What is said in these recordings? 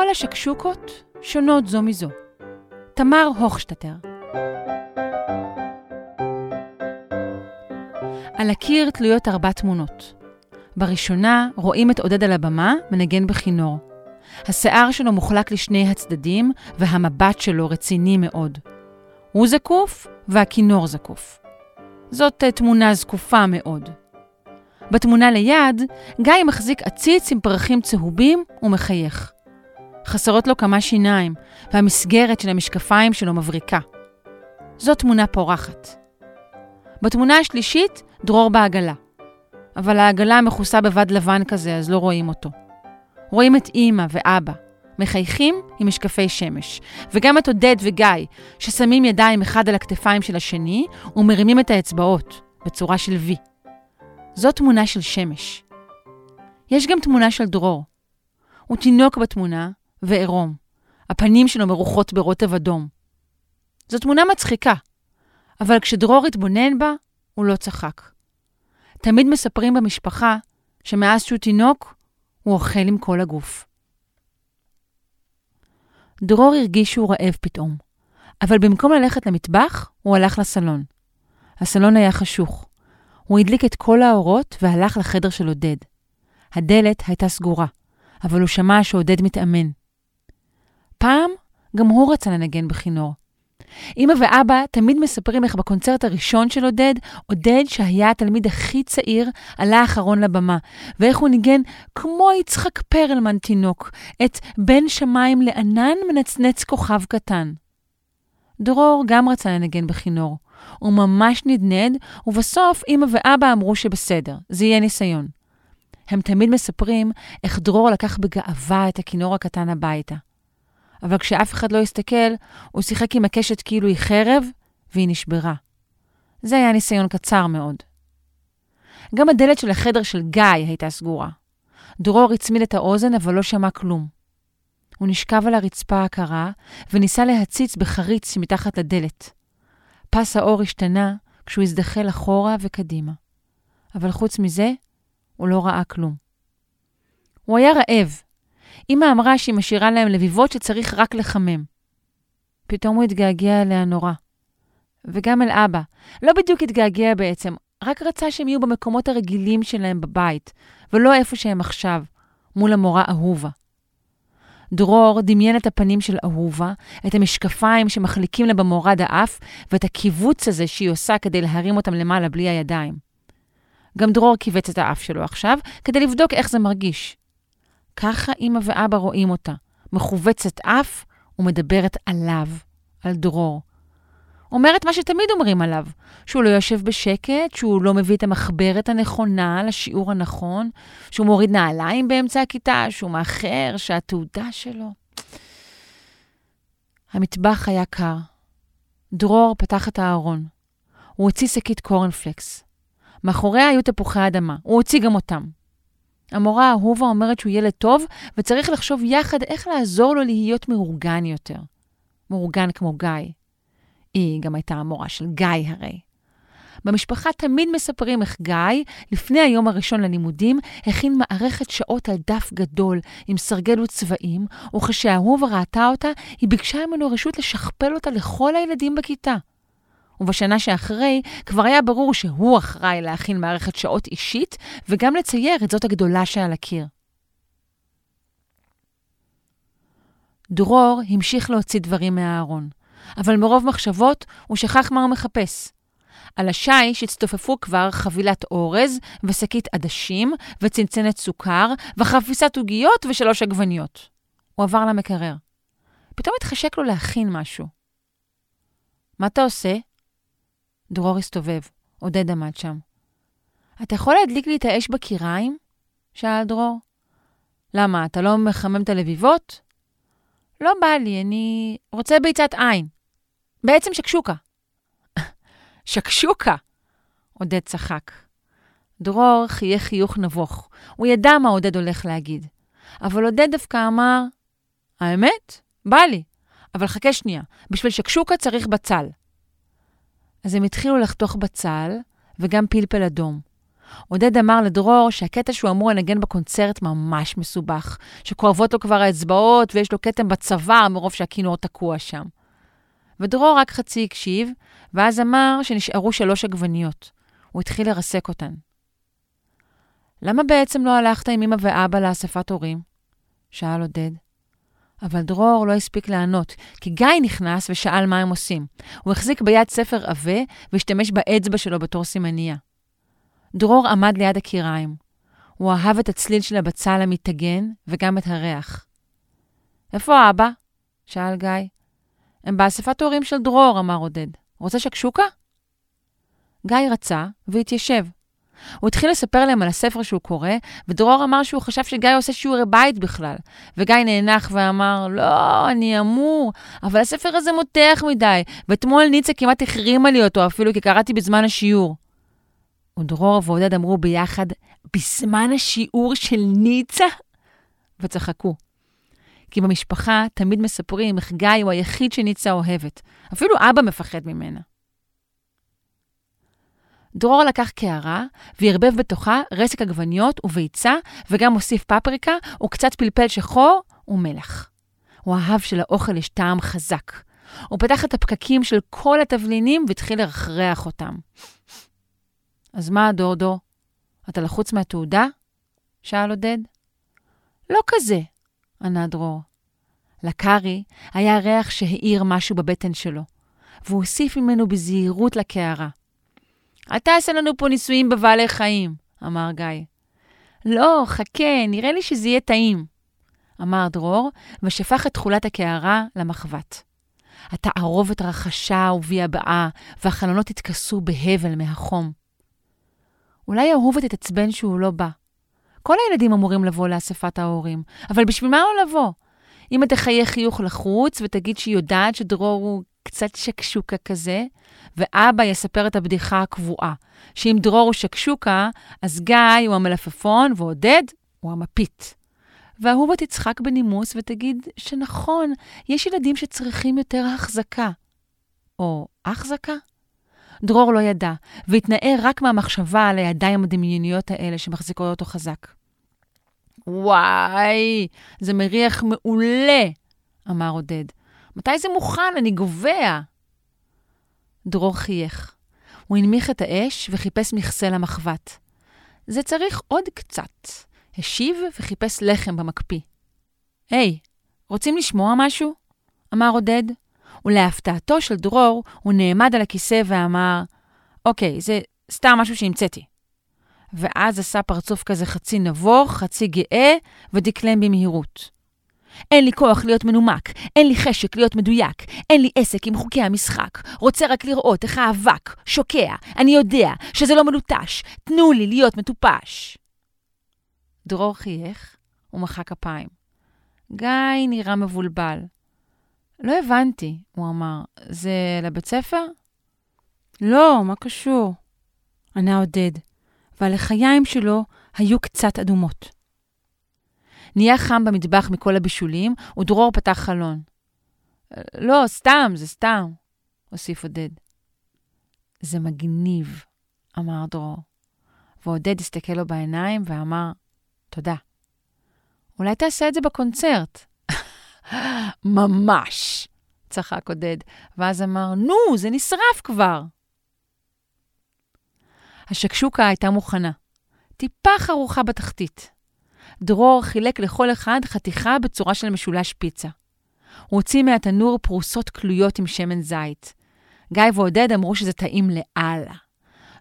כל השקשוקות שונות זו מזו. תמר הוכשטטר. על הקיר תלויות ארבע תמונות. בראשונה רואים את עודד על הבמה מנגן בכינור. השיער שלו מוחלק לשני הצדדים, והמבט שלו רציני מאוד. הוא זקוף והכינור זקוף. זאת אה, תמונה זקופה מאוד. בתמונה ליד, גיא מחזיק עציץ עם פרחים צהובים ומחייך. חסרות לו כמה שיניים, והמסגרת של המשקפיים שלו מבריקה. זו תמונה פורחת. בתמונה השלישית, דרור בעגלה. אבל העגלה מכוסה בבד לבן כזה, אז לא רואים אותו. רואים את אימא ואבא, מחייכים עם משקפי שמש, וגם את עודד וגיא, ששמים ידיים אחד על הכתפיים של השני ומרימים את האצבעות, בצורה של וי. זו תמונה של שמש. יש גם תמונה של דרור. הוא תינוק בתמונה ועירום. הפנים שלו מרוחות ברוטב אדום. זו תמונה מצחיקה, אבל כשדרור התבונן בה, הוא לא צחק. תמיד מספרים במשפחה שמאז שהוא תינוק, הוא אוכל עם כל הגוף. דרור הרגיש שהוא רעב פתאום, אבל במקום ללכת למטבח, הוא הלך לסלון. הסלון היה חשוך. הוא הדליק את כל האורות והלך לחדר של עודד. הדלת הייתה סגורה, אבל הוא שמע שעודד מתאמן. פעם גם הוא רצה לנגן בכינור. אמא ואבא תמיד מספרים איך בקונצרט הראשון של עודד, עודד, שהיה התלמיד הכי צעיר, עלה אחרון לבמה, ואיך הוא ניגן כמו יצחק פרלמן תינוק, את בין שמיים לענן מנצנץ כוכב קטן. דרור גם רצה לנגן בכינור. הוא ממש נדנד, ובסוף אמא ואבא אמרו שבסדר, זה יהיה ניסיון. הם תמיד מספרים איך דרור לקח בגאווה את הכינור הקטן הביתה. אבל כשאף אחד לא הסתכל, הוא שיחק עם הקשת כאילו היא חרב, והיא נשברה. זה היה ניסיון קצר מאוד. גם הדלת של החדר של גיא הייתה סגורה. דרור הצמיד את האוזן, אבל לא שמע כלום. הוא נשכב על הרצפה הקרה, וניסה להציץ בחריץ שמתחת לדלת. פס האור השתנה כשהוא הזדחל אחורה וקדימה. אבל חוץ מזה, הוא לא ראה כלום. הוא היה רעב, אמא אמרה שהיא משאירה להם לביבות שצריך רק לחמם. פתאום הוא התגעגע אליה נורא. וגם אל אבא. לא בדיוק התגעגע בעצם, רק רצה שהם יהיו במקומות הרגילים שלהם בבית, ולא איפה שהם עכשיו, מול המורה אהובה. דרור דמיין את הפנים של אהובה, את המשקפיים שמחליקים לה במורד האף, ואת הקיבוץ הזה שהיא עושה כדי להרים אותם למעלה בלי הידיים. גם דרור כיווץ את האף שלו עכשיו, כדי לבדוק איך זה מרגיש. ככה אימא ואבא רואים אותה, מכווצת אף ומדברת עליו, על דרור. אומרת מה שתמיד אומרים עליו, שהוא לא יושב בשקט, שהוא לא מביא את המחברת הנכונה לשיעור הנכון, שהוא מוריד נעליים באמצע הכיתה, שהוא מאחר, שהתעודה שלו... המטבח היה קר. דרור פתח את הארון. הוא הוציא שקית קורנפלקס. מאחוריה היו תפוחי אדמה, הוא הוציא גם אותם. המורה האהובה אומרת שהוא ילד טוב, וצריך לחשוב יחד איך לעזור לו להיות מאורגן יותר. מאורגן כמו גיא. היא גם הייתה המורה של גיא הרי. במשפחה תמיד מספרים איך גיא, לפני היום הראשון ללימודים, הכין מערכת שעות על דף גדול עם סרגל וצבעים, וכשאהובה ראתה אותה, היא ביקשה ממנו רשות לשכפל אותה לכל הילדים בכיתה. ובשנה שאחרי כבר היה ברור שהוא אחראי להכין מערכת שעות אישית וגם לצייר את זאת הגדולה שעל הקיר. דרור המשיך להוציא דברים מהארון, אבל מרוב מחשבות הוא שכח מה הוא מחפש. על השיש הצטופפו כבר חבילת אורז ושקית עדשים וצנצנת סוכר וחפיסת עוגיות ושלוש עגבניות. הוא עבר למקרר. פתאום התחשק לו להכין משהו. מה אתה עושה? דרור הסתובב, עודד עמד שם. אתה יכול להדליק לי את האש בקיריים? שאל דרור. למה, אתה לא מחמם את הלביבות? לא בא לי, אני רוצה ביצת עין. בעצם שקשוקה. שקשוקה! עודד צחק. דרור חייך חיוך נבוך. הוא ידע מה עודד הולך להגיד. אבל עודד דווקא אמר, האמת? בא לי. אבל חכה שנייה, בשביל שקשוקה צריך בצל. אז הם התחילו לחתוך בצל וגם פלפל אדום. עודד אמר לדרור שהקטע שהוא אמור לנגן בקונצרט ממש מסובך, שכואבות לו כבר האצבעות ויש לו כתם בצוואר מרוב שהכינור תקוע שם. ודרור רק חצי הקשיב, ואז אמר שנשארו שלוש עגבניות. הוא התחיל לרסק אותן. למה בעצם לא הלכת עם אמא ואבא לאספת הורים? שאל עודד. אבל דרור לא הספיק לענות, כי גיא נכנס ושאל מה הם עושים. הוא החזיק ביד ספר עבה והשתמש באצבע שלו בתור סימנייה. דרור עמד ליד הקיריים. הוא אהב את הצליל של הבצל המתגן וגם את הריח. איפה אבא? שאל גיא. הם באספת הורים של דרור, אמר עודד. רוצה שקשוקה? גיא רצה והתיישב. הוא התחיל לספר להם על הספר שהוא קורא, ודרור אמר שהוא חשב שגיא עושה שיעורי בית בכלל. וגיא נאנח ואמר, לא, אני אמור, אבל הספר הזה מותח מדי, ואתמול ניצה כמעט החרימה לי אותו אפילו כי קראתי בזמן השיעור. ודרור ועודד אמרו ביחד, בזמן השיעור של ניצה? וצחקו. כי במשפחה תמיד מספרים איך גיא הוא היחיד שניצה אוהבת. אפילו אבא מפחד ממנה. דרור לקח קערה וערבב בתוכה רסק עגבניות וביצה, וגם הוסיף פפריקה וקצת פלפל שחור ומלח. הוא אהב שלאוכל יש טעם חזק. הוא פתח את הפקקים של כל התבלינים והתחיל לרחרח אותם. אז מה, דורדו? אתה לחוץ מהתעודה? שאל עודד. לא כזה, ענה דרור. לקארי היה ריח שהאיר משהו בבטן שלו, והוא הוסיף ממנו בזהירות לקערה. אל תעשה לנו פה ניסויים בבעלי חיים, אמר גיא. לא, חכה, נראה לי שזה יהיה טעים, אמר דרור, ושפך את תכולת הקערה למחבת. התערובת רכשה וביעבעה, והחלונות התכסו בהבל מהחום. אולי אהובת תתעצבן שהוא לא בא. כל הילדים אמורים לבוא לאספת ההורים, אבל בשביל מה לא לבוא? אתה תחייך חיוך לחוץ ותגיד שהיא יודעת שדרור הוא קצת שקשוקה כזה, ואבא יספר את הבדיחה הקבועה, שאם דרור הוא שקשוקה, אז גיא הוא המלפפון ועודד הוא המפית. ואהובה תצחק בנימוס ותגיד שנכון, יש ילדים שצריכים יותר החזקה. או החזקה? דרור לא ידע, והתנער רק מהמחשבה על הידיים הדמיוניות האלה שמחזיקות אותו חזק. וואי, זה מריח מעולה, אמר עודד. מתי זה מוכן? אני גובע. דרור חייך. הוא הנמיך את האש וחיפש מכסה למחבת. זה צריך עוד קצת. השיב וחיפש לחם במקפיא. היי, רוצים לשמוע משהו? אמר עודד. ולהפתעתו של דרור, הוא נעמד על הכיסא ואמר, אוקיי, זה סתם משהו שהמצאתי. ואז עשה פרצוף כזה חצי נבוך, חצי גאה, ודקלם במהירות. אין לי כוח להיות מנומק, אין לי חשק להיות מדויק, אין לי עסק עם חוקי המשחק, רוצה רק לראות איך האבק שוקע, אני יודע שזה לא מלוטש, תנו לי להיות מטופש. דרור חייך ומחא כפיים. גיא נראה מבולבל. לא הבנתי, הוא אמר, זה לבית ספר? לא, מה קשור? ענה עודד, והלחיים שלו היו קצת אדומות. נהיה חם במטבח מכל הבישולים, ודרור פתח חלון. לא, סתם, זה סתם, הוסיף עודד. זה מגניב, אמר דרור. ועודד הסתכל לו בעיניים ואמר, תודה. אולי תעשה את זה בקונצרט. ממש, צחק עודד, ואז אמר, נו, זה נשרף כבר. השקשוקה הייתה מוכנה, טיפה חרוכה בתחתית. דרור חילק לכל אחד חתיכה בצורה של משולש פיצה. הוא הוציא מהתנור פרוסות כלויות עם שמן זית. גיא ועודד אמרו שזה טעים לאללה.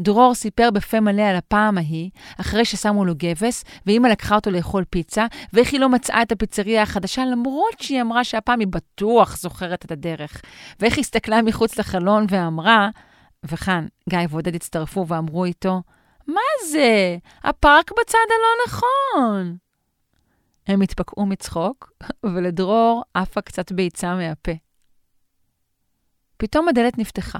דרור סיפר בפה מלא על הפעם ההיא, אחרי ששמו לו גבס, ואימא לקחה אותו לאכול פיצה, ואיך היא לא מצאה את הפיצריה החדשה, למרות שהיא אמרה שהפעם היא בטוח זוכרת את הדרך. ואיך היא הסתכלה מחוץ לחלון ואמרה, וכאן גיא ועודד הצטרפו ואמרו איתו, מה זה? הפארק בצד הלא נכון. הם התפקעו מצחוק, ולדרור עפה קצת ביצה מהפה. פתאום הדלת נפתחה.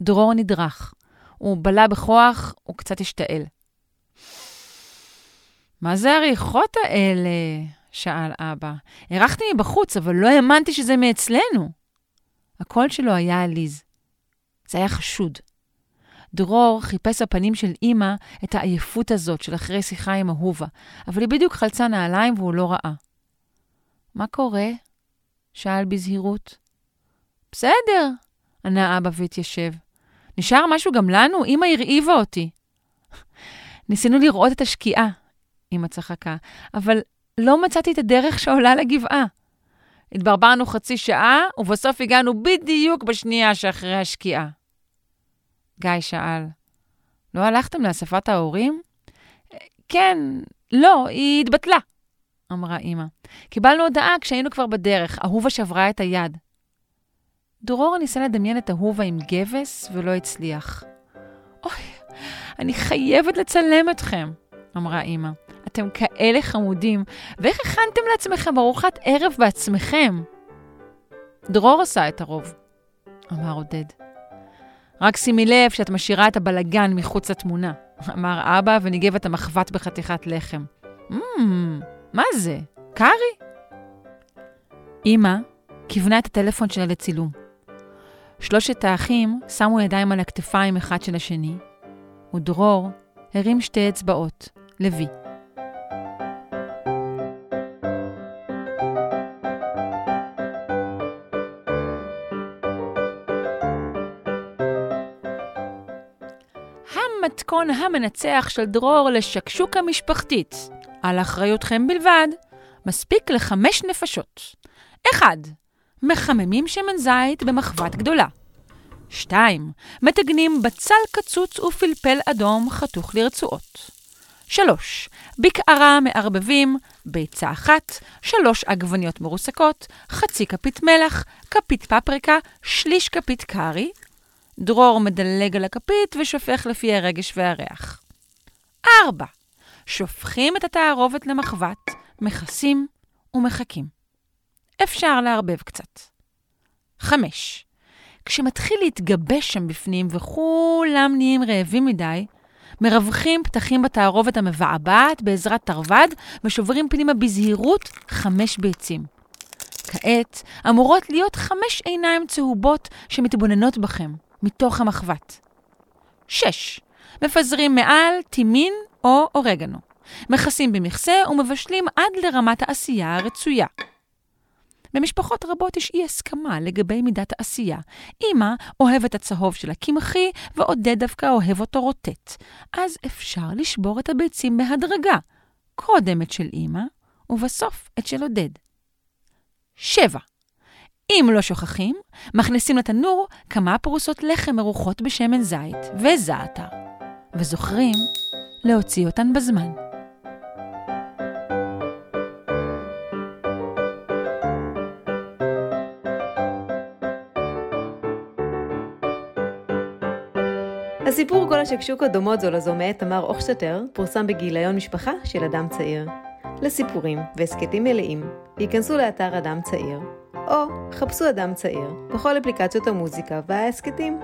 דרור נדרך. הוא בלע בכוח, הוא קצת השתעל. מה זה הריחות האלה? שאל אבא. הרחתי מבחוץ, אבל לא האמנתי שזה מאצלנו. הקול שלו היה עליז. זה היה חשוד. דרור חיפש בפנים של אימא את העייפות הזאת של אחרי שיחה עם אהובה, אבל היא בדיוק חלצה נעליים והוא לא ראה. מה קורה? שאל בזהירות. בסדר, ענה אבא והתיישב. נשאר משהו גם לנו? אמא הרעיבה אותי. ניסינו לראות את השקיעה, אמא צחקה, אבל לא מצאתי את הדרך שעולה לגבעה. התברברנו חצי שעה, ובסוף הגענו בדיוק בשנייה שאחרי השקיעה. גיא שאל, לא הלכתם לאספת ההורים? כן, לא, היא התבטלה, אמרה אמא. קיבלנו הודעה כשהיינו כבר בדרך, אהובה שברה את היד. דרור ניסה לדמיין את אהובה עם גבס ולא הצליח. אוי, אני חייבת לצלם אתכם, אמרה אמא. אתם כאלה חמודים, ואיך הכנתם לעצמכם ארוחת ערב בעצמכם? דרור עשה את הרוב, אמר עודד. רק שימי לב שאת משאירה את הבלגן מחוץ לתמונה, אמר אבא וניגב את המחבת בחתיכת לחם. Mm, מה זה? קארי? אמא כיוונה את הטלפון שלה לצילום. שלושת האחים שמו ידיים על הכתפיים אחד של השני, ודרור הרים שתי אצבעות, לוי. המתכון המנצח של דרור לשקשוקה משפחתית, על אחריותכם בלבד, מספיק לחמש נפשות. 1. מחממים שמן זית במחבת גדולה. 2. מטגנים בצל קצוץ ופלפל אדום חתוך לרצועות. 3. בקערה מערבבים, ביצה אחת, 3 עגבניות מרוסקות, חצי כפית מלח, כפית פפריקה, שליש כפית קארי. דרור מדלג על הכפית ושופך לפי הרגש והריח. 4. שופכים את התערובת למחבת, מכסים ומחכים. אפשר לערבב קצת. 5. כשמתחיל להתגבש שם בפנים וכולם נהיים רעבים מדי, מרווחים פתחים בתערובת המבעבעת בעזרת תרווד ושוברים פנימה בזהירות חמש ביצים. כעת אמורות להיות חמש עיניים צהובות שמתבוננות בכם, מתוך המחבת. 6. מפזרים מעל טימין או אורגנו. מכסים במכסה ומבשלים עד לרמת העשייה הרצויה. במשפחות רבות יש אי הסכמה לגבי מידת העשייה. אמא אוהבת הצהוב של הקמחי, ועודד דווקא אוהב אותו רוטט. אז אפשר לשבור את הביצים בהדרגה. קודם את של אמא, ובסוף את של עודד. 7. אם לא שוכחים, מכניסים לתנור כמה פרוסות לחם מרוחות בשמן זית וזעתר, וזוכרים להוציא אותן בזמן. הסיפור כל השקשוקות דומות זו לזו מאת תמר אוכשטר פורסם בגיליון משפחה של אדם צעיר. לסיפורים והסכתים מלאים, ייכנסו לאתר אדם צעיר, או חפשו אדם צעיר בכל אפליקציות המוזיקה וההסכתים.